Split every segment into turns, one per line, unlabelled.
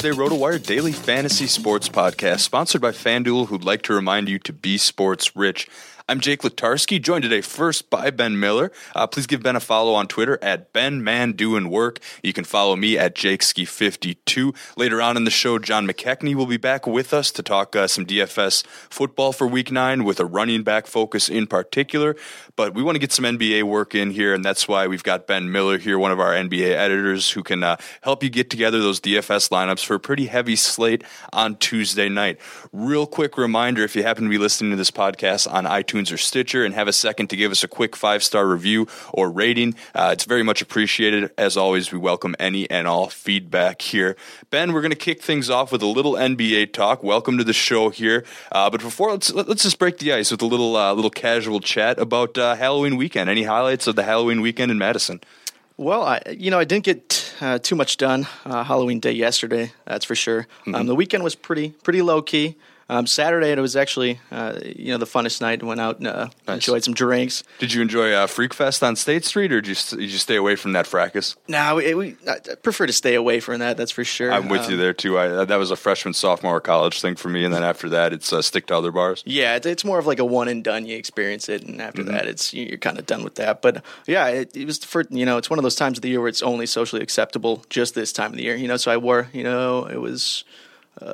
Tuesday RotoWire Daily Fantasy Sports Podcast, sponsored by FanDuel, who'd like to remind you to be sports rich. I'm Jake Latarski, joined today first by Ben Miller. Uh, please give Ben a follow on Twitter at Ben Man Doing Work. You can follow me at JakeSki52. Later on in the show, John McKechnie will be back with us to talk uh, some DFS football for Week Nine with a running back focus in particular. But we want to get some NBA work in here, and that's why we've got Ben Miller here, one of our NBA editors, who can uh, help you get together those DFS lineups for a pretty heavy slate on Tuesday night. Real quick reminder if you happen to be listening to this podcast on iTunes or Stitcher and have a second to give us a quick five star review or rating, uh, it's very much appreciated. As always, we welcome any and all feedback here. Ben, we're going to kick things off with a little NBA talk. Welcome to the show here. Uh, but before, let's let's just break the ice with a little uh, little casual chat about uh, Halloween weekend. Any highlights of the Halloween weekend in Madison?
Well, I, you know, I didn't get uh, too much done uh, Halloween day yesterday. That's for sure. Um, the weekend was pretty pretty low key. Um, Saturday and it was actually uh, you know the funnest night. Went out and uh,
Nice.
enjoyed some drinks.
Did you enjoy uh, Freak Fest on State Street, or did you, did you stay away from that fracas?
No, we, we I prefer to stay away from that. That's for sure.
I'm with
Um,
you there too. I, that was a freshman sophomore college thing for me, and then after that, it's uh, stick to other bars.
Yeah, it's, it's more of like a one and done. You experience it, and after
Mm-hmm.
that, it's you're kind of done with that. But yeah, it, it was for you know, it's one of those times of the year where it's only socially acceptable just this time of the year. You know, so I wore you know it was uh,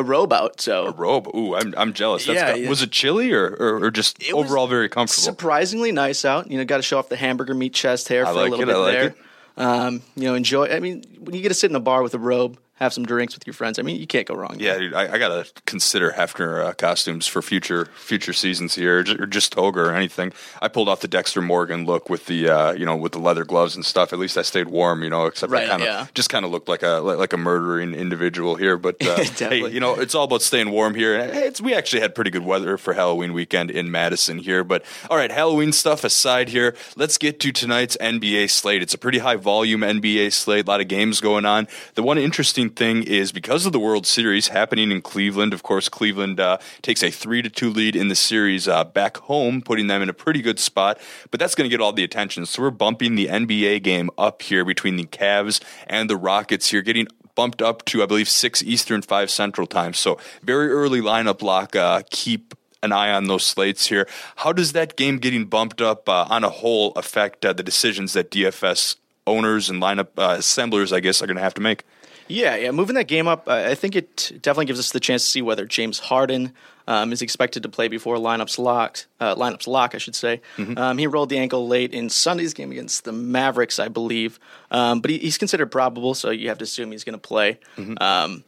a robe out, so
A robe. Ooh, I'm I'm jealous. That's
Yeah,
got-
yeah.
Was it chilly or, or, or just
It
overall very comfortable?
surprisingly nice out. You know, got to show off the hamburger meat chest hair
I
for
like
a little
it,
bit
I like
there.
it.
Um, you know, enjoy. I mean, when you get to sit in a bar with a robe, have some drinks with your friends. I mean, you can't go wrong.
Yeah, dude, I, I gotta consider Hefner uh, costumes for future future seasons here, or just, or just toga or anything. I pulled off the Dexter Morgan look with the uh, you know with the leather gloves and stuff. At least I stayed warm, you know. Except I kind of
yeah.
just kind of looked like a like, like a murdering individual here. But uh, hey, you know, it's all about staying warm here. It's we actually had pretty good weather for Halloween weekend in Madison here. But all right, Halloween stuff aside here, let's get to tonight's NBA slate. It's a pretty high volume NBA slate, a lot of games going on. The one interesting thing is because of the World Series happening in Cleveland. Of course, Cleveland uh, takes a three to two lead in the series uh, back home, putting them in a pretty good spot. But that's going to get all the attention. So we're bumping the NBA game up here between the Cavs and the Rockets here, getting bumped up to I believe six Eastern, five Central time. So very early lineup lock. Uh, keep an eye on those slates here. How does that game getting bumped up uh, on a whole affect uh, the decisions that DFS owners and lineup uh, assemblers, I guess, are going to have to make?
Yeah, yeah. Moving that game up, I think it definitely gives us the chance to see whether James Harden um, is expected to play before lineups locked. Uh, lineups lock, I should say. Mm-hmm. Um, he rolled the ankle late in Sunday's game against the Mavericks, I believe. Um, but he, he's considered probable, so you have to assume he's going to play. Mm-hmm.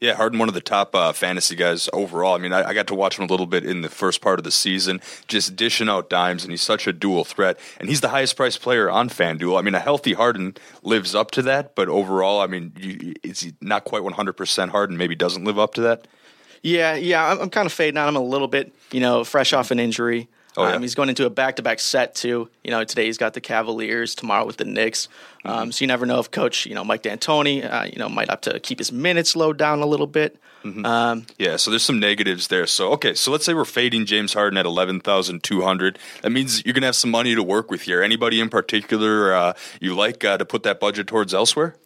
Yeah, Harden, one of the top uh, fantasy guys overall. I mean, I, I, got to watch him a little bit in the first part of the season, just dishing out dimes, and he's such a dual threat. And he's the highest priced player on FanDuel. I mean, a healthy Harden lives up to that, but overall, I mean, you, it's not quite 100% Harden, maybe doesn't live up to that.
Yeah, yeah, I'm, I'm kind of fading on him a little bit, you know, fresh off an injury. Oh, yeah. um, he's going into a back-to-back set too. You know, today he's got the Cavaliers, tomorrow with the Knicks. Um, mm-hmm. So you never know if Coach, you know, Mike D'Antoni, uh, you know, might have to keep his minutes low down a little bit.
Mm-hmm. Um, yeah, so there's some negatives there. So okay, so let's say we're fading James Harden at eleven thousand two hundred. That means you're gonna have some money to work with here. Anybody in particular uh, you like uh, to put that budget towards elsewhere?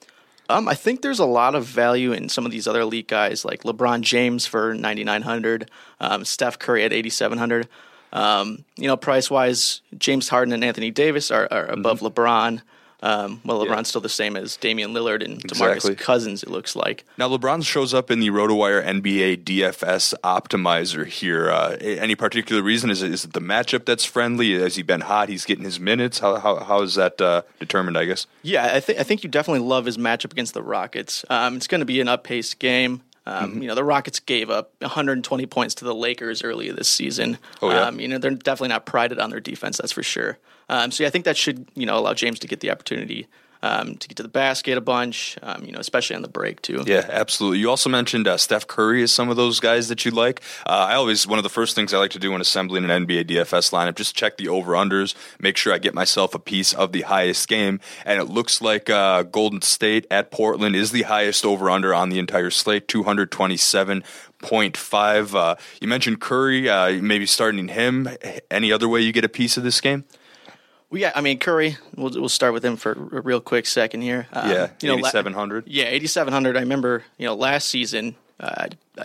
Um, I think there's a lot of value in some of these other elite guys like LeBron James for 9,900, um, Steph Curry at 8,700. Um, you know, price wise, James Harden and Anthony Davis are, are above mm-hmm. LeBron. Um, well, LeBron's yeah. still the same as Damian Lillard and DeMarcus exactly. Cousins. It looks like
now LeBron shows up in the RotoWire NBA DFS optimizer here. Uh, any particular reason? Is it, is it the matchup that's friendly? Has he been hot? He's getting his minutes. How how, how is that uh, determined? I guess.
Yeah, I think I think you definitely love his matchup against the Rockets. Um, it's going to be an up paced game. Um, mm-hmm. You know, the Rockets gave up 120 points to the Lakers earlier this season. Oh, yeah. Um, you know, they're definitely not prided on their defense, that's for sure. Um, so yeah, I think that should you know allow James to get the opportunity um, to get to the basket a bunch, um, you know, especially on the break too.
Yeah, absolutely. You also mentioned uh, Steph Curry is some of those guys that you like. Uh, I always one of the first things I like to do when assembling an NBA DFS lineup just check the over unders, make sure I get myself a piece of the highest game, and it looks like uh, Golden State at Portland is the highest over under on the entire slate, two hundred twenty seven. Point five. Uh, you mentioned Curry, uh, maybe starting him. Any other way you get a piece of this game?
Well, yeah, I mean Curry. We'll we'll start with him for a real quick second here.
Um, yeah, you know, eighty seven hundred.
Yeah, eighty seven hundred. I remember, you know, last season, uh, I,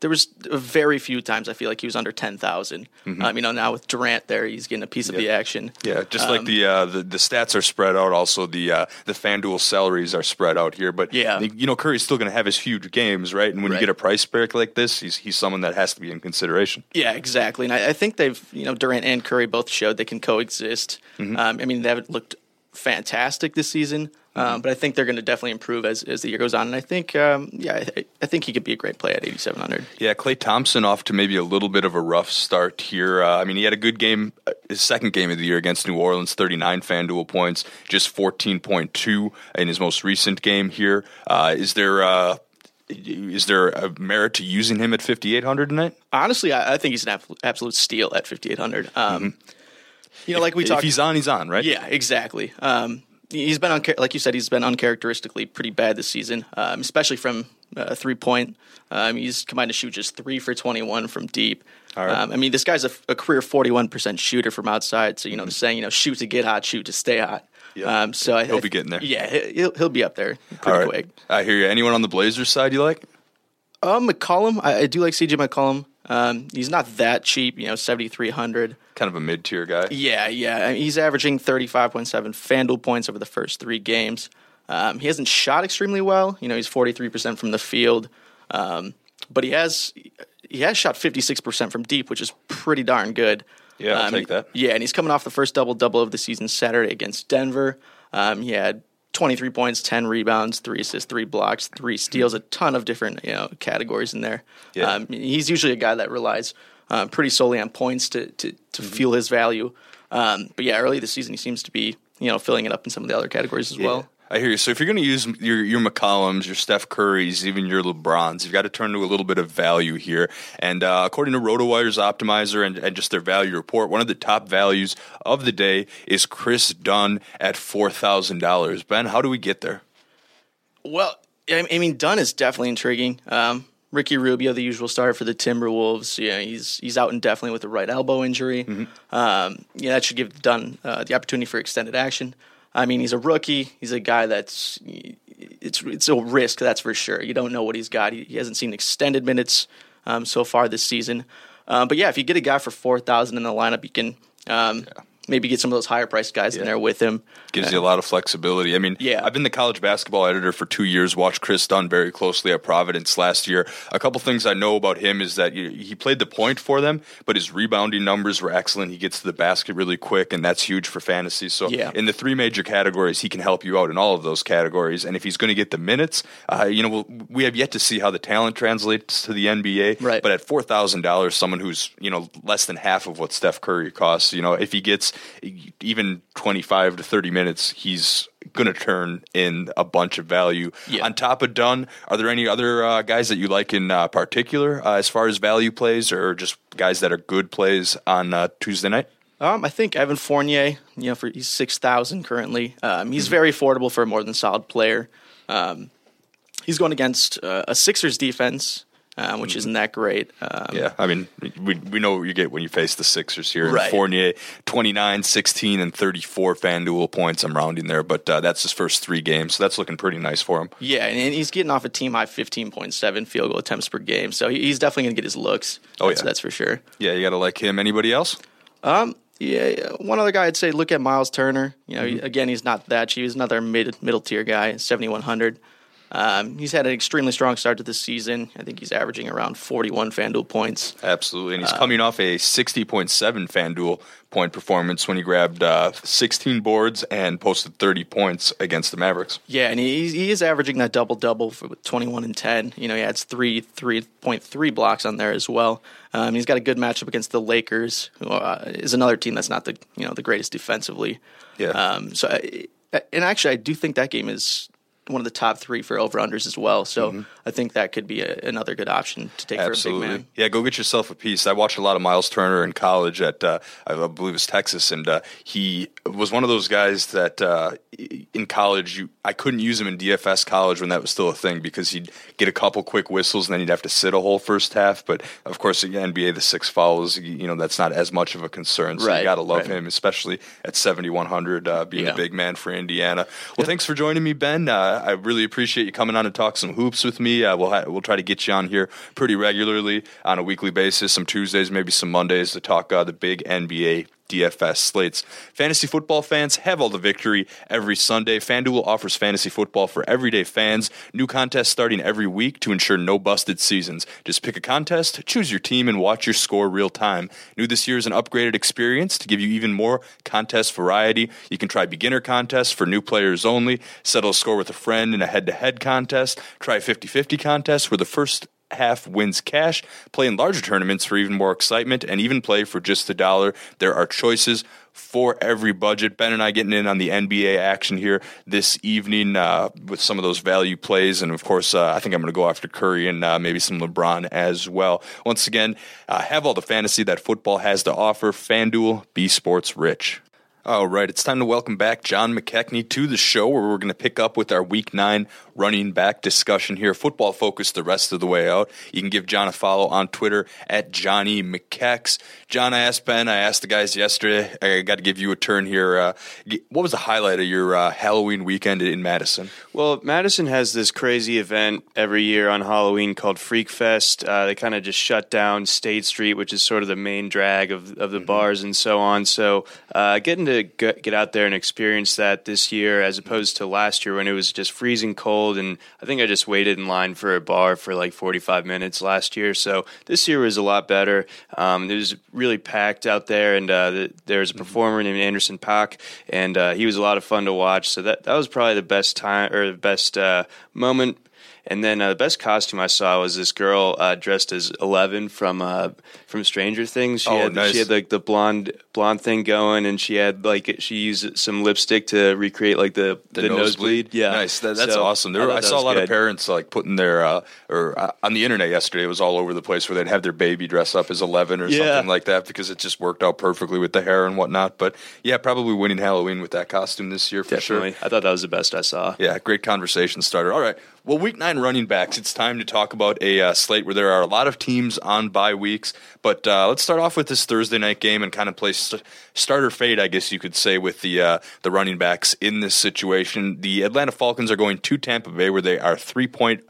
there was very few times I feel like he was under ten thousand. Mm-hmm. Um, you know, now with Durant there, he's getting a piece of the action.
Yeah, just um, like the, uh, the the stats are spread out. Also, the uh, the FanDuel salaries are spread out here. But yeah, you know, Curry's still going to have his huge games, right? And when right. you get a price break like this, he's he's someone that has to be in consideration.
Yeah, exactly. And I, I think they've you know Durant and Curry both showed they can coexist. Mm-hmm. Um, I mean, they haven't looked fantastic this season. Um, but I think they're going to definitely improve as, as the year goes on. And I think, um, yeah, I, I, think he could be a great play at 8,700.
Yeah, Klay Thompson off to maybe a little bit of a rough start here. Uh, I mean, he had a good game, uh, his second game of the year against New Orleans, 39 FanDuel points, just 14.2 in his most recent game here. Uh, is there uh, is there a merit to using him at 5,800 tonight?
Honestly, I, I, think he's an absolute steal at 5,800. Um, mm-hmm. You know, like we talked.
If he's on, he's on, right?
Yeah, exactly. Um, he's been unchar- like you said, he's been uncharacteristically pretty bad this season, um, especially from uh, three point. Um, he's combined to shoot just three for twenty one from deep. Um, I mean, this guy's a, a career forty one percent shooter from outside. So you know, mm-hmm. the saying, you know, shoot to get hot, shoot to stay hot.
Yeah. Um, so he'll I, be getting there.
Yeah, he'll he'll be up there pretty quick.
I hear you. Anyone on the Blazers side you like?
Um, McCollum. I, I do like CJ McCollum. Um, he's not that cheap, you know, seventy three hundred.
Kind of a mid tier guy.
Yeah, yeah. He's averaging thirty five point seven FanDuel points over the first three games. Um, he hasn't shot extremely well. You know, he's forty three percent from the field, um, but he has he has shot fifty six percent from deep, which is pretty darn good.
Yeah, I'll um, take that.
Yeah, and he's coming off the first double double of the season Saturday against Denver. Um, he had 23 points, 10 rebounds, three assists, three blocks, three steals, a ton of different you know categories in there. Yeah. Um, he's usually a guy that relies uh, pretty solely on points to to, to mm-hmm. fuel his value. Um, but yeah, early this season he seems to be you know filling it up in some of the other categories as yeah. well.
I hear you. So if you're going to use your your McCollums, your Steph Currys, even your LeBrons, you've got to turn to a little bit of value here. And uh, according to RotoWire's optimizer and, and just their value report, one of the top values of the day is Kris Dunn at four thousand dollars. Ben, how do we get there?
Well, I mean, Dunn is definitely intriguing. Um, Ricky Rubio, the usual starter for the Timberwolves, yeah, he's he's out indefinitely with a right elbow injury. Um, yeah, that should give Dunn uh, the opportunity for extended action. I mean, he's a rookie. He's a guy that's it's it's a risk, that's for sure. You don't know what he's got. He, he hasn't seen extended minutes um, so far this season. Um, but yeah, if you get a guy for four thousand in the lineup, you can um, maybe get some of those higher priced guys in there with him.
Gives you a lot of flexibility. I mean,
Yeah.
I've been the college basketball editor for two years. Watched Kris Dunn very closely at Providence last year. A couple things I know about him is that he played the point for them, but his rebounding numbers were excellent. He gets to the basket really quick, and that's huge for fantasy. So,
Yeah.
in the three major categories, he can help you out in all of those categories. And if he's going to get the minutes, uh, you know, we'll, we have yet to see how the talent translates to the NBA.
Right.
But at four thousand dollars, someone who's you know less than half of what Steph Curry costs, you know, if he gets even twenty five to thirty minutes, he's going to turn in a bunch of value.
Yeah.
On top of Dunn, are there any other uh, guys that you like in uh, particular uh, as far as value plays, or just guys that are good plays on uh, Tuesday night?
Um, I think Evan Fournier, you know, for he's six thousand currently. Um, he's very affordable for a more than solid player. Um, he's going against uh, a Sixers defense, um, which isn't that great. Um,
Yeah, I mean, we we know what you get when you face the Sixers here.
Right.
Fournier, 29, 16, and 34 FanDuel points. I'm rounding there, but uh, that's his first three games, so that's looking pretty nice for him.
Yeah, and and he's getting off a team high fifteen point seven field goal attempts per game, so he- he's definitely going to get his looks.
Oh,
that's,
yeah.
that's for sure.
Yeah, you got to like him. Anybody else?
Um, yeah, yeah, one other guy I'd say look at Miles Turner. You know,
Mm-hmm.
again, he's not that cheap. He's another mid middle tier guy, seventy one hundred. Um, he's had an extremely strong start to this season. I think he's averaging around forty one FanDuel points.
Absolutely, and he's
Uh,
coming off a 60.7 FanDuel point performance when he grabbed uh, 16 boards and posted 30 points against the Mavericks.
Yeah, and he, he is averaging that double double with 21 and 10. You know, he adds three 3.3 blocks on there as well. Um, he's got a good matchup against the Lakers, who uh, is another team that's not the you know the greatest defensively.
Yeah.
Um, so, I, and actually, I do think that game is one of the top three for over unders as well. So I think that could be a, another good option to take for a big man.
Yeah, go get yourself a piece. I watched a lot of Miles Turner in college at, uh, I believe it was Texas, and uh, he was one of those guys that uh, in college, you I couldn't use him in DFS college when that was still a thing because he'd get a couple quick whistles and then he'd have to sit a whole first half. But of course, in the NBA, the six fouls, you know, that's not as much of a concern. So you got to love
right.
him, especially at 7,100, uh, being
Yeah.
a big man for Indiana. Well, thanks for joining me, Ben. I really appreciate you coming on to talk some hoops with me. Uh, we'll ha- we'll try to get you on here pretty regularly on a weekly basis, some Tuesdays, maybe some Mondays to talk uh, the big NBA. DFS slates. Fantasy football fans have all the victory every Sunday. FanDuel offers fantasy football for everyday fans. New contests starting every week to ensure no busted seasons. Just pick a contest, choose your team, and watch your score real time. New this year is an upgraded experience to give you even more contest variety. You can try beginner contests for new players only, settle a score with a friend in a head to head contest, try 50 50 contests where the first half wins cash, play in larger tournaments for even more excitement, and even play for just a dollar. There are choices for every budget. Ben and I getting in on the NBA action here this evening uh, with some of those value plays, and of course, uh, I think I'm going to go after Curry and uh, maybe some LeBron as well. Once again, uh, have all the fantasy that football has to offer. FanDuel, be sports rich. All right, it's time to welcome back John McKechnie to the show where we're going to pick up with our week nine running back discussion here. Football focused the rest of the way out. You can give John a follow on Twitter at Johnny McKex. John, I asked Ben, I asked the guys yesterday, I got to give you a turn here. Uh, what was the highlight of your uh, Halloween weekend in Madison?
Well, Madison has this crazy event every year on Halloween called Freak Fest. Uh, they kind of just shut down State Street, which is sort of the main drag of, of the bars and so on. So, uh, getting to get, out there and experience that this year, as opposed to last year when it was just freezing cold, and I think I just waited in line for a bar for like 45 minutes last year. So this year was a lot better. Um, it was really packed out there, and uh, the, there was a performer named Anderson Paak, and uh, he was a lot of fun to watch. So that that was probably the best time or the best uh, moment. And then uh, the best costume I saw was this girl uh, dressed as Eleven from uh, from Stranger Things. She
Oh,
had
nice.
she had like the blonde blonde thing going, and she had like she used some lipstick to recreate like the the, nosebleed. Yeah,
nice. That, that's
So,
awesome. There,
thought
I, saw a lot of parents like putting their uh, or uh, on the internet yesterday. It was all over the place where they'd have their baby dress up as Eleven or
Yeah.
something like that because it just worked out perfectly with the hair and whatnot. But yeah, probably winning Halloween with that costume this year for
Definitely,
sure.
I thought that was the best I saw.
Yeah, great conversation starter. All right, Well, week nine running backs, it's time to talk about a uh, slate where there are a lot of teams on bye weeks. But uh, let's start off with this Thursday night game and kind of play st- starter fade, I guess you could say, with the uh, the running backs in this situation. The Atlanta Falcons are going to Tampa Bay, where they are three point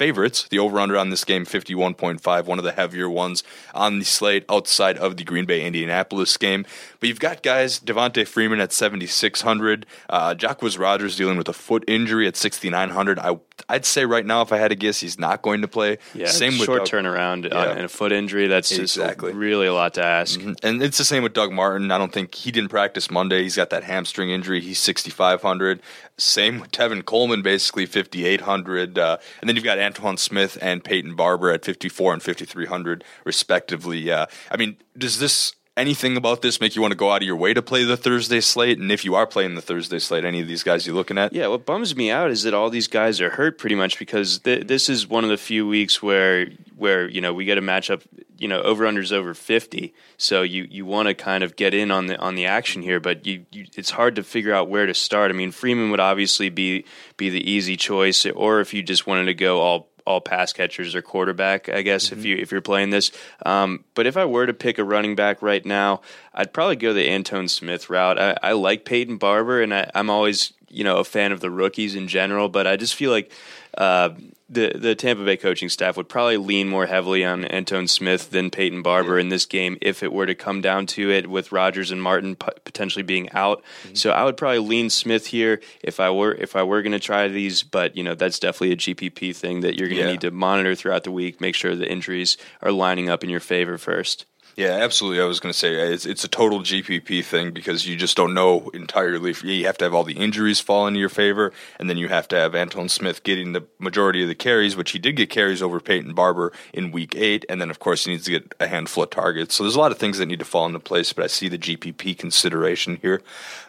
favorites. The over under on this game, 51.5, one of the heavier ones on the slate outside of the Green Bay Indianapolis game. But you've got guys, Devonta Freeman at 7,600, uh, Jacquizz Rodgers dealing with a foot injury at 6,900. I, I'd say right now, if I had to guess, he's not going to play.
Yeah,
same with
short
Doug,
turnaround
Yeah.
and a foot injury. That's
Exactly.
just really a lot to ask.
And it's the same with Doug Martin. I don't think he didn't practice Monday. He's got that hamstring injury. He's 6,500. Same with Tevin Coleman, basically 5,800. Uh, and then you've got Antone Smith and Peyton Barber at 54 and 5,300, respectively. Uh, I mean, does this anything about this make you want to go out of your way to play the Thursday slate? And if you are playing the Thursday slate, any of these guys you're looking at?
Yeah, what bums me out is that all these guys are hurt pretty much because th- this is one of the few weeks where where you know we get a matchup, you know, over unders over fifty. So you, you want to kind of get in on the on the action here, but you, you it's hard to figure out where to start. I mean, Freeman would obviously be be the easy choice, or if you just wanted to go all all pass catchers or quarterback, I guess if you if you're playing this. Um, but if I were to pick a running back right now, I'd probably go the Antone Smith route. I, I like Peyton Barber, and I, I'm always you know a fan of the rookies in general, but I just feel like. Uh, the the Tampa Bay coaching staff would probably lean more heavily on Antone Smith than Peyton Barber in this game if it were to come down to it with Rodgers and Martin potentially being out. Mm-hmm. So I would probably lean Smith here if I were if I were going to try these, but you know that's definitely a GPP thing that you're going to
Yeah.
need to monitor throughout the week. Make sure the injuries are lining up in your favor first.
Yeah, absolutely. I was going to say it's, it's a total GPP thing because you just don't know entirely. You have to have all the injuries fall into your favor, and then you have to have Antone Smith getting the majority of the carries, which he did get carries over Peyton Barber in week eight, and then of course he needs to get a handful of targets. So there's a lot of things that need to fall into place, but I see the GPP consideration here.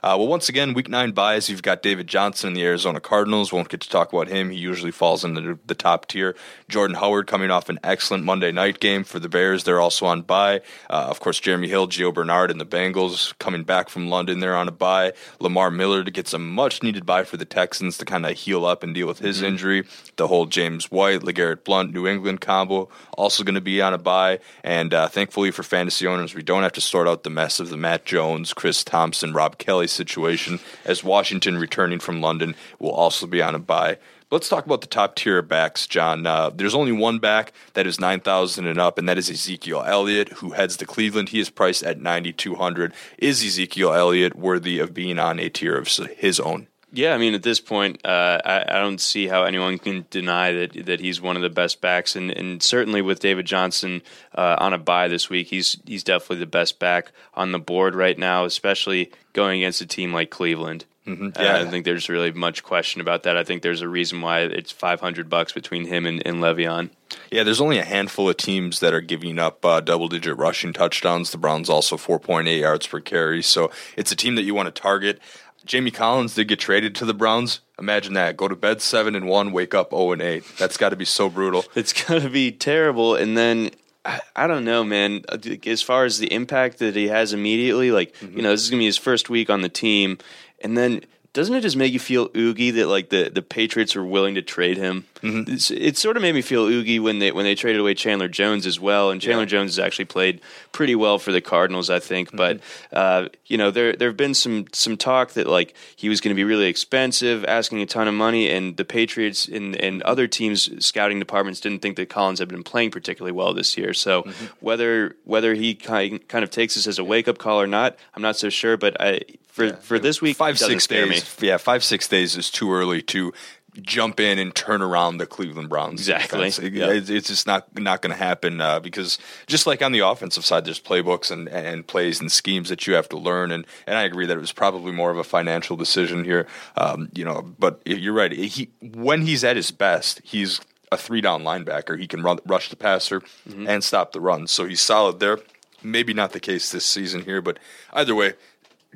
Uh, well, once again, week nine byes. You've got David Johnson in the Arizona Cardinals. Won't get to talk about him. He usually falls into the top tier. Jordan Howard coming off an excellent Monday night game for the Bears. They're also on bye. Uh, of course, Jeremy Hill, Gio Bernard, and the Bengals coming back from London. They're on a bye. Lamar Miller to get some much needed bye for the Texans to kind of heal up and deal with his injury. The whole James White, LeGarrette Blunt, New England combo also going to be on a bye. And uh, thankfully for fantasy owners, we don't have to sort out the mess of the Matt Jones, Chris Thompson, Rob Kelley situation, as Washington returning from London will also be on a bye. Let's talk about the top tier backs, John. Uh, there's only one back that is 9,000 and up, and that is Ezekiel Elliott, who heads to Cleveland. He is priced at 9,200. Is Ezekiel Elliott worthy of being on a tier of his own?
Yeah, I mean, at this point, uh, I, I don't see how anyone can deny that that he's one of the best backs, and, and certainly with David Johnson uh, on a bye this week, he's he's definitely the best back on the board right now, especially going against a team like Cleveland. Mm-hmm.
Yeah.
I don't think there's really much question about that. I think there's a reason why it's 500 bucks between him and, and Le'Veon.
Yeah, there's only a handful of teams that are giving up uh, double digit rushing touchdowns. The Browns also 4.8 yards per carry. So it's a team that you want to target. Jamie Collins did get traded to the Browns. Imagine that. Go to bed 7 and 1, wake up 0 and 8. That's got to be so brutal.
It's going to be terrible. And then I, I don't know, man. As far as the impact that he has immediately, like you know, this is going to be his first week on the team, and then doesn't it just make you feel oogie that like the, the Patriots are willing to trade him? Mm-hmm. It's, it sort of made me feel oogie when they when they traded away Chandler Jones as well, and Chandler Jones has actually played pretty well for the Cardinals, I think. Mm-hmm. But uh, you know, there there have been some some talk that like he was going to be really expensive, asking a ton of money, and the Patriots and and other teams scouting departments didn't think that Collins had been playing particularly well this year. So mm-hmm. whether whether he kind kind of takes this as a wake up call or not, I'm not so sure. But I for for this week,
five six days. Yeah, five six days is too early to jump in and turn around the Cleveland Browns.
Exactly.
It-
Yeah.
It's, it's just not not going to happen uh, because just like on the offensive side, there's playbooks and, and plays and schemes that you have to learn. And, and I agree that it was probably more of a financial decision here. Um, you know, but you're right. He when he's at his best, he's a three down linebacker. He can run, rush the passer
Mm-hmm.
and stop the run. So he's solid there. Maybe not the case this season here, but either way,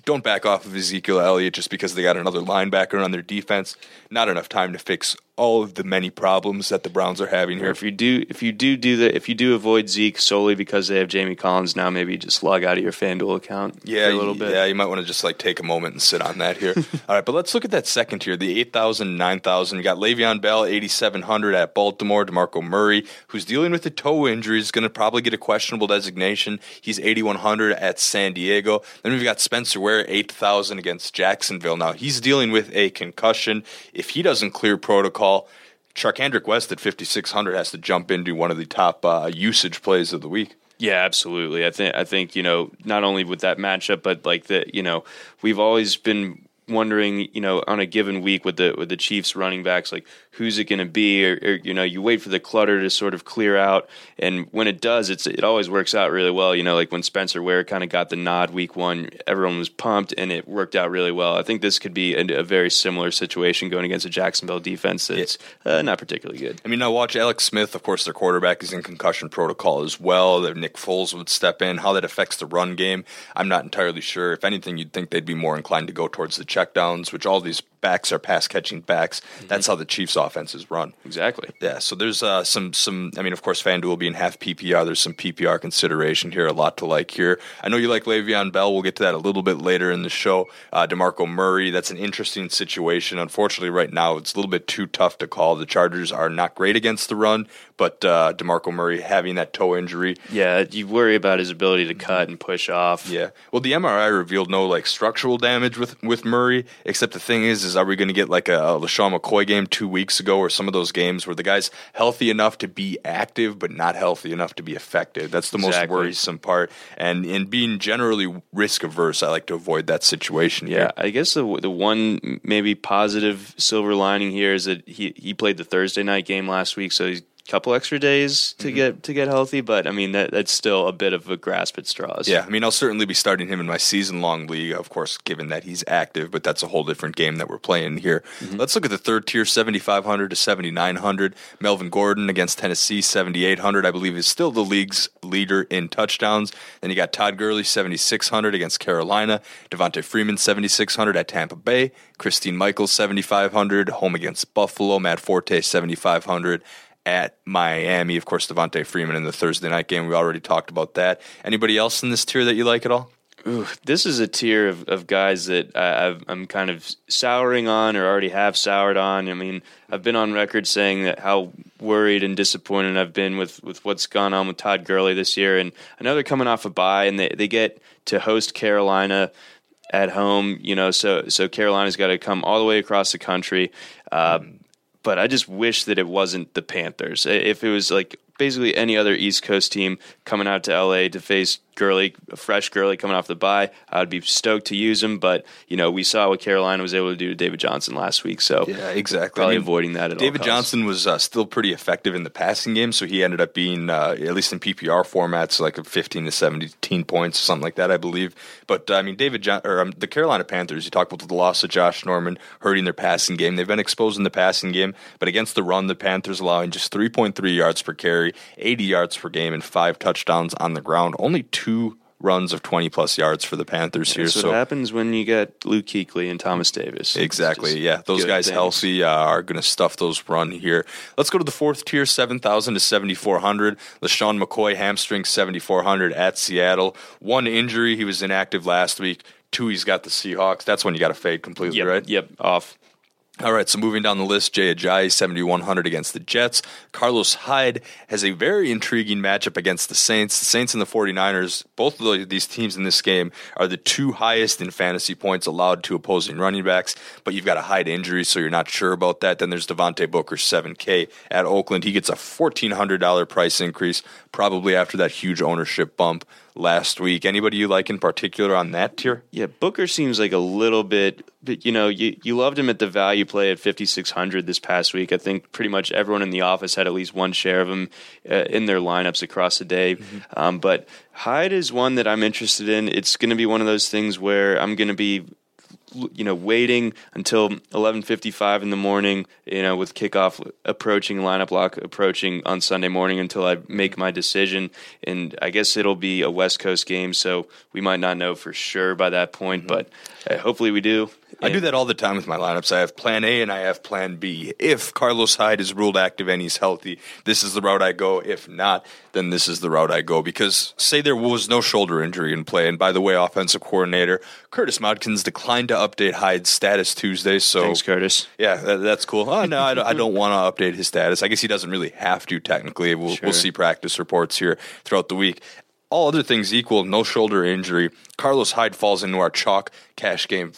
don't back off of Ezekiel Elliott just because they got another linebacker on their defense. Not enough time to fix all of the many problems that the Browns are having here.
if you do, if you do do the, if you do avoid Zeke solely because they have Jamie Collins now, maybe just log out of your FanDuel account
Yeah,
for a little bit.
Yeah, you might want to just like take a moment and sit on that here. All right, but let's look at that second tier, the 8,000, 9,000. You got Le'Veon Bell, 8,700 at Baltimore. DeMarco Murray, who's dealing with a toe injury, is going to probably get a questionable designation. He's 8,100 at San Diego. Then we've got Spencer Ware, 8,000 against Jacksonville. Now, he's dealing with a concussion. If he doesn't clear protocol, Charcandrick West at 5,600 has to jump into one of the top uh, usage plays of the week.
Yeah, absolutely. I think I think you know not only with that matchup, but like the you know we've always been wondering you know on a given week with the with the Chiefs running backs like who's it going to be or, or you know you wait for the clutter to sort of clear out and when it does it's it always works out really well you know like when Spencer Ware kind of got the nod week one everyone was pumped and it worked out really well I think this could be a, a very similar situation going against a Jacksonville defense that's uh, not particularly good
I mean, now watch Alex Smith. Of course, their quarterback is in concussion protocol as well. That Nick Foles would step in. How that affects the run game, I'm not entirely sure. If anything, you'd think they'd be more inclined to go towards the checkdowns, which all these backs are pass catching backs. That's how the Chiefs' offense is run.
exactly
Yeah, so there's uh, some some. I mean, of course, FanDuel being half PPR, there's some PPR consideration here. A lot to like here. I know you like Le'Veon Bell. We'll get to that a little bit later in the show. Uh, Demarco Murray. That's an interesting situation. Unfortunately, right now it's a little bit too tough to call. The Chargers are not great against the run, but uh, Demarco Murray having that toe injury.
yeah you worry about his ability to cut and push off
Yeah. Well, the MRI revealed no like structural damage with with Murray. Except the thing is, is are we going to get like a, a LeSean McCoy game two weeks ago, or some of those games where the guy's healthy enough to be active but not healthy enough to be effective? That's the most worrisome part. And in being generally risk averse, I like to avoid that situation.
Yeah,
here.
I guess the the one maybe positive silver lining here is that he he played the Thursday night game last week, so he's couple extra days to
Mm-hmm.
get to get healthy. But I mean that that's still a bit of a grasp at straws.
Yeah, I mean, I'll certainly be starting him in my season long league, of course, given that he's active, but that's a whole different game that we're playing here. Let's look at the third tier 7,500 to 7,900. Melvin Gordon against Tennessee, 7,800, I believe, is still the league's leader in touchdowns. Then you got Todd Gurley, 7,600 against Carolina. Devonta Freeman, 7,600 at Tampa Bay. Christine Michaels, 7,500, home against Buffalo. Matt Forte, 7,500 at Miami. Of course, Devonta Freeman in the Thursday night game. We already talked about that. Anybody else in this tier that you like at all?
Ooh, this is a tier of, of guys that I, I'm kind of souring on or already have soured on. I mean, I've been on record saying that how worried and disappointed I've been with, with what's gone on with Todd Gurley this year. And I know they're coming off a bye and they, they get to host Carolina at home, you know, so so Carolina's got to come all the way across the country. Uh, but I just wish that it wasn't the Panthers. If it was like basically any other East Coast team coming out to LA to face Gurley, a fresh Gurley coming off the bye, I would be stoked to use him. But you know, we saw what Carolina was able to do to David Johnson last week, so
Yeah, exactly.
Probably
I mean,
avoiding that at
David
all.
Johnson was uh, still pretty effective in the passing game, so he ended up being uh, at least in PPR formats like 15 to 17 points, something like that, I believe. But uh, I mean, David John- or um, the Carolina Panthers. You talk about the loss of Josh Norman hurting their passing game. They've been exposed in the passing game, but against the run, the Panthers allowing just 3.3 yards per carry, 80 yards per game, and five touchdowns on the ground. Only two runs of 20 plus yards for the Panthers here.
That's
so
what happens when you get Luke Kuechly and Thomas Davis.
Exactly. Yeah, those guys
things.
healthy uh, are going to stuff those run here. Let's go to the fourth tier, seven thousand to seventy four hundred. LeSean McCoy hamstring seventy four hundred at Seattle. One injury, he was inactive last week. Two, he's got the Seahawks. That's when you got to fade completely,
Yep,
right?
Yep, off.
All right, so moving down the list, Jay Ajayi, 7,100 against the Jets. Carlos Hyde has a very intriguing matchup against the Saints. The Saints and the 49ers, both of these teams in this game are the two highest in fantasy points allowed to opposing running backs, but you've got a Hyde injury, so you're not sure about that. Then there's Devontae Booker, 7K at Oakland. He gets a $1,400 price increase, probably after that huge ownership bump last week. Anybody you like in particular on that tier?
Yeah, Booker seems like a little bit, but you know, you, you loved him at the value play at 5,600 this past week. I think pretty much everyone in the office had at least one share of him uh, in their lineups across the day. Um, but Hyde is one that I'm interested in. It's going to be one of those things where I'm going to be you know waiting until 11:55 in the morning you know with kickoff approaching lineup lock approaching on Sunday morning until I make my decision. And I guess it'll be a West Coast game so we might not know for sure by that point but uh, hopefully we do
I do that all the time with my lineups. I have plan A and I have plan B. If Carlos Hyde is ruled active and he's healthy, this is the route I go. If not, then this is the route I go. Because say there was no shoulder injury in play, and by the way, offensive coordinator Curtis Modkins declined to update Hyde's status Tuesday. So
Thanks, Curtis.
Yeah, that, that's cool. Oh no, I don't, I don't want to update his status. I guess he doesn't really have to technically. We'll,
Sure.
we'll see practice reports here throughout the week. All other things equal, no shoulder injury. Carlos Hyde falls into our chalk cash game.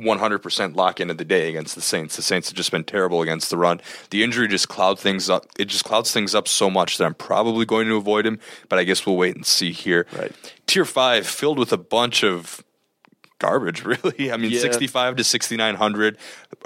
100% lock in of the day against the Saints. The Saints have just been terrible against the run. The injury just cloud things up. It just clouds things up so much that I'm probably going to avoid him, but I guess we'll wait and see here.
Right.
Tier 5 filled with a bunch of garbage, really. I mean,
Yeah.
65 to 6,900.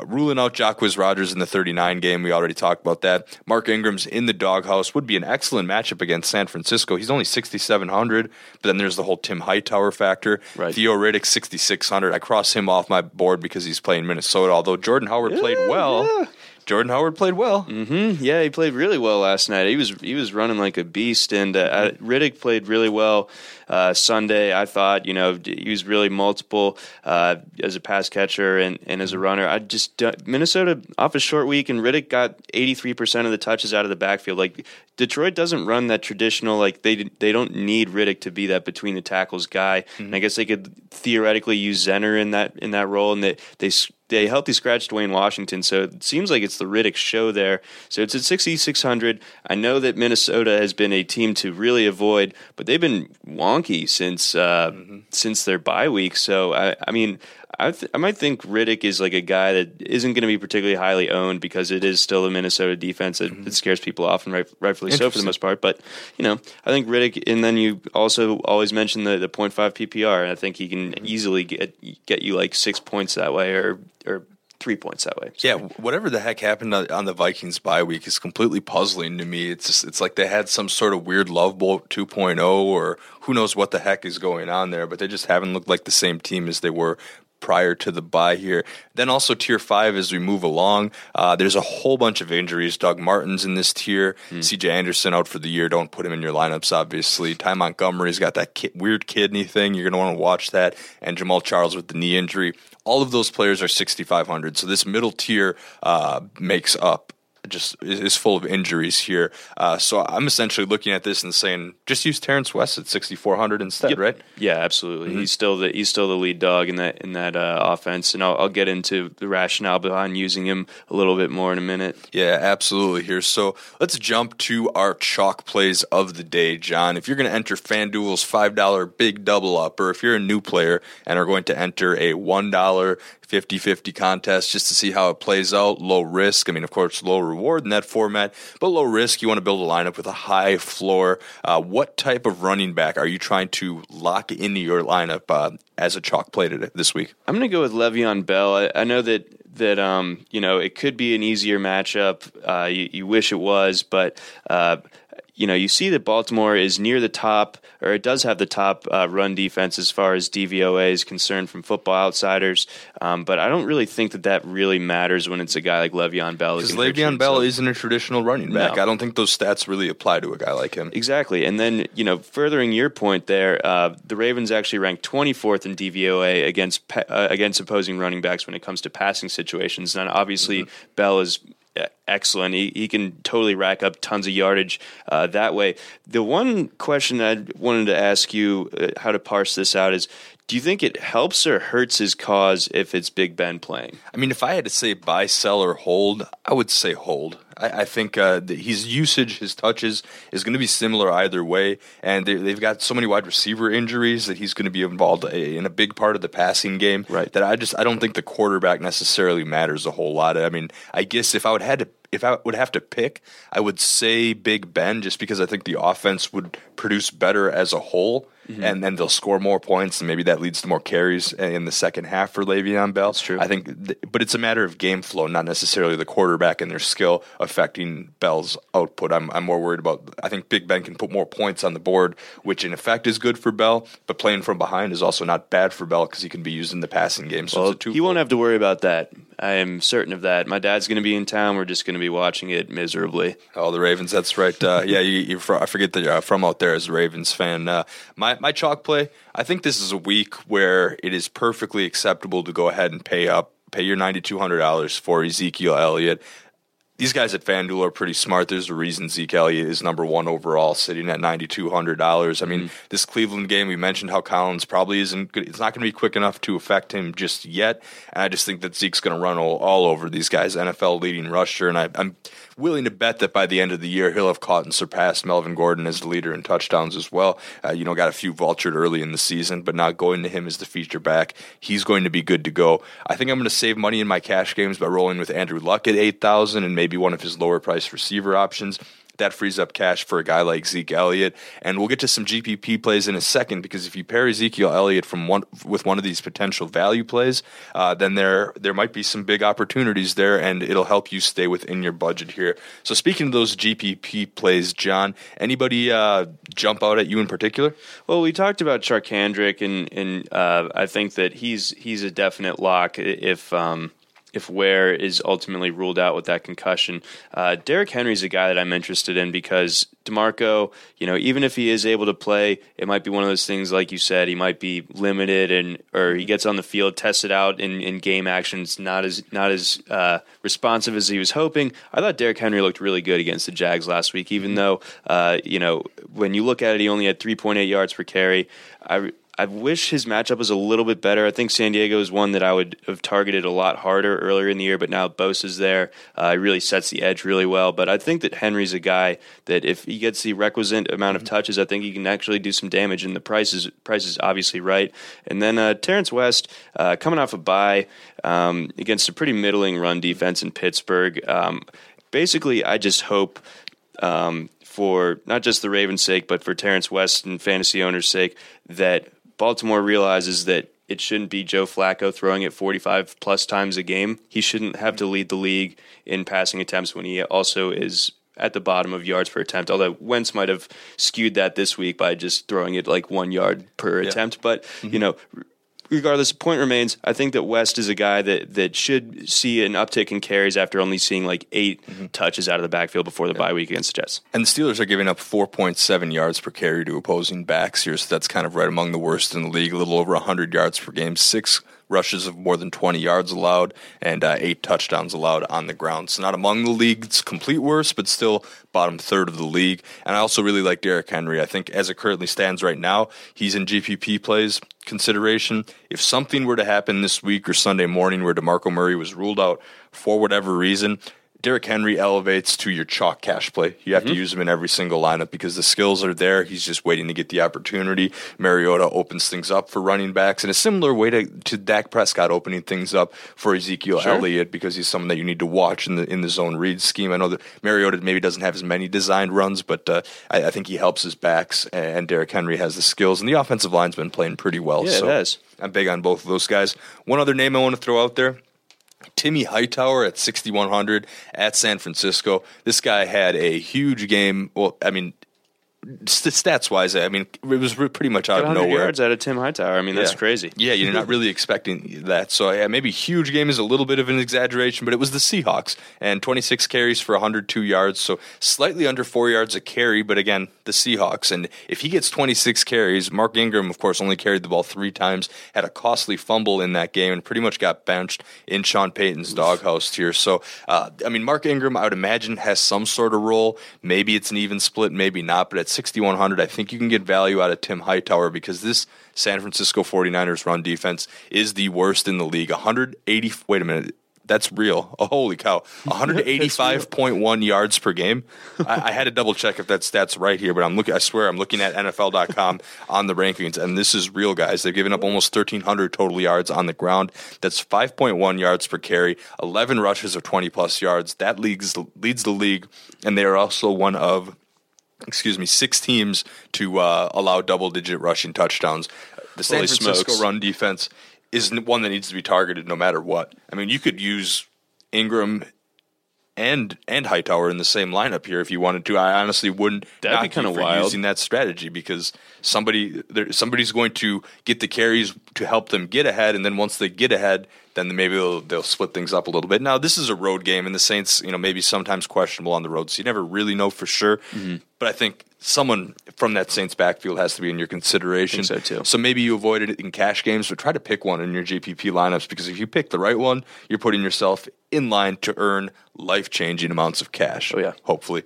Ruling out Jacquizz Rodgers in the 39 game. We already talked about that. Mark Ingram's in the doghouse would be an excellent matchup against San Francisco. He's only 6,700, but then there's the whole Tim Hightower factor.
Right.
Theo Riddick, 6,600. I cross him off my board because he's playing Minnesota, although Jordan Howard played well. Jordan Howard played well.
Mm-hmm. Yeah, he played really well last night. He was he was running like a beast, and uh, Riddick played really well uh, Sunday. I thought you know he was really multiple uh, as a pass catcher and, and as a runner. I just Minnesota off a short week, and Riddick got eighty three percent of the touches out of the backfield. Like Detroit doesn't run that traditional like they they don't need Riddick to be that between the tackles guy. And I guess they could theoretically use Zenner in that in that role, and they they they healthy scratched Dwayne Washington, so it seems like it's the Riddick show there. So it's at 6,600. I know that Minnesota has been a team to really avoid, but they've been wonky since uh, since their bye week. So I, I mean, I, th- I might think Riddick is like a guy that isn't going to be particularly highly owned because it is still a Minnesota defense that, that mm-hmm. scares people off, and right, rightfully so for the most part. But you know, I think Riddick, and then you also always mention the the 0.5 PPR, and I think he can mm-hmm. easily get get you like six points that way, or or three points that way. So-
Yeah, whatever the heck happened on on the Vikings bye week is completely puzzling to me. It's just, it's like they had some sort of weird love boat 2.0 or who knows what the heck is going on there, but they just haven't looked like the same team as they were prior to the bye here. Then also tier five as we move along, uh, there's a whole bunch of injuries. Doug Martin's in this tier. CJ Anderson out for the year. Don't put him in your lineups, obviously. Ty Montgomery's got that ki- weird kidney thing. You're going to want to watch that. And Jamaal Charles with the knee injury. All of those players are 6,500. So this middle tier uh, makes up just is full of injuries here. Uh, so I'm essentially looking at this and saying, just use Terrance West at 6,400 instead,
Yep.
right?
Yeah, absolutely. He's still the he's still the lead dog in that in that uh, offense, and I'll, I'll get into the rationale behind using him a little bit more in a minute.
Yeah, absolutely. Here, so let's jump to our chalk plays of the day, John. If you're going to enter FanDuel's five dollar big double up, or if you're a new player and are going to enter a one dollar 50-50 contest just to see how it plays out, low risk. I mean, of course, low reward in that format, but low risk. You want to build a lineup with a high floor. Uh, what type of running back are you trying to lock into your lineup uh, as a chalk play today, this week?
I'm going to go with Le'Veon Bell. I, I know that that um, you know it could be an easier matchup. Uh, you, you wish it was, but uh, you know you see that Baltimore is near the top, or it does have the top uh, run defense as far as DVOA is concerned from Football Outsiders. Um, but I don't really think that that really matters when it's a guy like Le'Veon Bell.
Because
can hurt you.
Le'Veon Bell isn't a traditional running back.
No.
I don't think those stats really apply to a guy like him.
Exactly. And then, you know, furthering your point there, uh, the Ravens actually ranked 24th in DVOA against uh, against opposing running backs when it comes to passing situations. And obviously, Bell is excellent. He, he can totally rack up tons of yardage uh, that way. The one question I wanted to ask you uh, how to parse this out is do you think it helps or hurts his cause if it's Big Ben playing?
I mean, if I had to say buy, sell, or hold, I would say hold. I, I think uh, the, his usage, his touches, is going to be similar either way. And they, they've got so many wide receiver injuries that he's going to be involved a- in a big part of the passing game.
Right.
That I just I don't think the quarterback necessarily matters a whole lot. I mean, I guess if I would had to if I would have to pick, I would say Big Ben just because I think the offense would produce better as a whole. And then they'll score more points, and maybe that leads to more carries in the second half for Le'Veon Bell. That's
true.
I think, th- but it's a matter of game flow, not necessarily the quarterback and their skill affecting Bell's output. I'm, I'm more worried about. I think Big Ben can put more points on the board, which in effect is good for Bell, but playing from behind is also not bad for Bell because he can be used in the passing game. So
Well,
it's a
he won't have to worry about that. I am certain of that. My dad's going to be in town. We're just going to be watching it miserably.
Oh, the Ravens. That's right. Uh, yeah, you, you're fr- I forget that you're from out there as a Ravens fan. Uh, my my chalk play. I think this is a week where it is perfectly acceptable to go ahead and pay up pay your $9,200 for Ezekiel Elliott these guys at FanDuel are pretty smart. There's a reason Zeke Elliott is number one overall, sitting at ninety two hundred dollars. I mean, mm-hmm. this Cleveland game, we mentioned how Collins probably isn't. Good. It's not going to be quick enough to affect him just yet. And I just think that Zeke's going to run all, all, over these guys, NFL leading rusher, and I, I'm willing to bet that by the end of the year he'll have caught and surpassed Melvin Gordon as the leader in touchdowns as well. Uh, you know, got a few vultured early in the season, but now going to him as the feature back, he's going to be good to go. I think I'm going to save money in my cash games by rolling with Andrew Luck at eight thousand and maybe one of his lower price receiver options that frees up cash for a guy like Zeke Elliott. And we'll get to some GPP plays in a second because if you pair Ezekiel Elliott from one with one of these potential value plays, uh, then there there might be some big opportunities there, and it'll help you stay within your budget here. So speaking of those GPP plays, John, anybody uh, jump out at you in particular?
Well, we talked about Charcandrick, and and uh, I think that he's he's a definite lock if. Um, if Ware is ultimately ruled out with that concussion. Uh, Derrick Henry's a guy that I'm interested in because DeMarco, you know, even if he is able to play, it might be one of those things, like you said, he might be limited and or he gets on the field, tested out in, in game actions, not as not as uh, responsive as he was hoping. I thought Derrick Henry looked really good against the Jags last week, even mm-hmm. though uh, you know when you look at it, he only had 3.8 yards per carry. I I wish his matchup was a little bit better. I think San Diego is one that I would have targeted a lot harder earlier in the year, but now Bosa's there. Uh, he really sets the edge really well. But I think that Henry's a guy that if he gets the requisite amount of mm-hmm. touches, I think he can actually do some damage. And the price is, price is obviously right. And then uh, Terrance West uh, coming off a bye um, against a pretty middling run defense in Pittsburgh. Um, basically, I just hope um, for not just the Ravens' sake, but for Terrance West and fantasy owners' sake, that Baltimore realizes that it shouldn't be Joe Flacco throwing it 45 plus times a game. He shouldn't have to lead the league in passing attempts when he also is at the bottom of yards per attempt. Although Wentz might have skewed that this week by just throwing it like one yard per yeah. attempt. But, mm-hmm. you know, regardless, the point remains. I think that West is a guy that that should see an uptick in carries after only seeing like 8 mm-hmm. touches out of the backfield before the yeah. bye week against the Jets.
And the Steelers are giving up 4.7 yards per carry to opposing backs here, so that's kind of right among the worst in the league. A little over 100 yards per game, six rushes of more than 20 yards allowed, and uh, eight touchdowns allowed on the ground. So not among the league's complete worst, but still bottom third of the league. And I also really like Derrick Henry. I think as it currently stands right now, he's in GPP plays consideration. If something were to happen this week or Sunday morning where DeMarco Murray was ruled out for whatever reason, Derrick Henry elevates to your chalk cash play. You have mm-hmm. to use him in every single lineup because the skills are there. He's just waiting to get the opportunity. Mariota opens things up for running backs in a similar way to, to Dak Prescott opening things up for Ezekiel sure. Elliott because he's someone that you need to watch in the in the zone read scheme. I know that Mariota maybe doesn't have as many designed runs, but uh, I, I, think he helps his backs, and Derrick Henry has the skills, and the offensive line's been playing pretty well.
Yeah,
so
it has.
I'm big on both of those guys. One other name I want to throw out there Timmy Hightower at 6,100 at San Francisco. This guy had a huge game. Well, I mean, stats wise, I mean, it was pretty much out of nowhere.
yards out of Tim Hightower. I mean, that's
yeah.
crazy.
Yeah, you're not really expecting that. So yeah, maybe huge game is a little bit of an exaggeration, but it was the Seahawks and 26 carries for 102 yards, so slightly under four yards a carry. But again, the Seahawks, and if he gets 26 carries, Mark Ingram, of course, only carried the ball three times, had a costly fumble in that game, and pretty much got benched in Sean Payton's doghouse here. So, uh, I mean, Mark Ingram, I would imagine, has some sort of role. Maybe it's an even split, maybe not, but at 6,100, I think you can get value out of Tim Hightower because this San Francisco 49ers run defense is the worst in the league. 180, wait a minute, that's real. Oh, holy cow. 185.1 yards per game. I, I, had to double check if that stat's right here, but I'm looking, I swear I'm looking at NFL.com on the rankings, and this is real, guys. They've given up almost 1,300 total yards on the ground. That's 5.1 yards per carry, 11 rushes of 20 plus yards. That leads, leads the league, and they are also one of excuse me, six teams to uh, allow double digit rushing touchdowns. The San Holy Francisco smokes. run defense is one that needs to be targeted no matter what. I mean, you could use Ingram and and Hightower in the same lineup here if you wanted to. I honestly wouldn't
That'd be kind of wild
using that strategy because somebody there, somebody's going to get the carries to help them get ahead, and then once they get ahead, then maybe they'll, they'll split things up a little bit. Now, this is a road game, and the Saints, you know, maybe sometimes questionable on the road, so you never really know for sure.
Mm-hmm.
But I think someone from that Saints backfield has to be in your consideration.
So, too.
So maybe you avoided it in cash games, but try to pick one in your GPP lineups because if you pick the right one, you're putting yourself in line to earn life changing amounts of cash.
Oh, yeah.
Hopefully.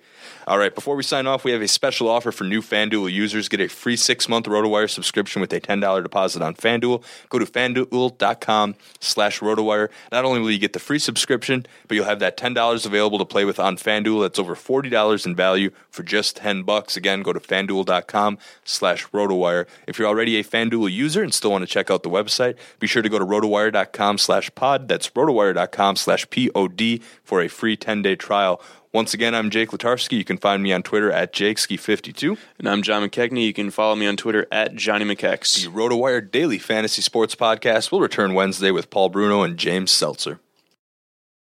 All right, before we sign off, we have a special offer for new FanDuel users. Get a free six month RotoWire subscription with a $10 deposit on FanDuel. Go to fanduel.com slash RotoWire. Not only will you get the free subscription, but you'll have that $10 available to play with on FanDuel. That's over $40 in value for just 10 bucks. Again, go to fanduel.com slash RotoWire. If you're already a FanDuel user and still want to check out the website, be sure to go to rotowire.com slash pod. That's rotowire.com slash P-O-D for a free 10-day trial. Once again, I'm Jake Latarski. You can find me on Twitter at JakeSki52.
And I'm John McKechnie. You can follow me on Twitter at Johnny McKex.
The RotoWire Daily Fantasy Sports Podcast will return Wednesday with Paul Bruno and James Seltzer.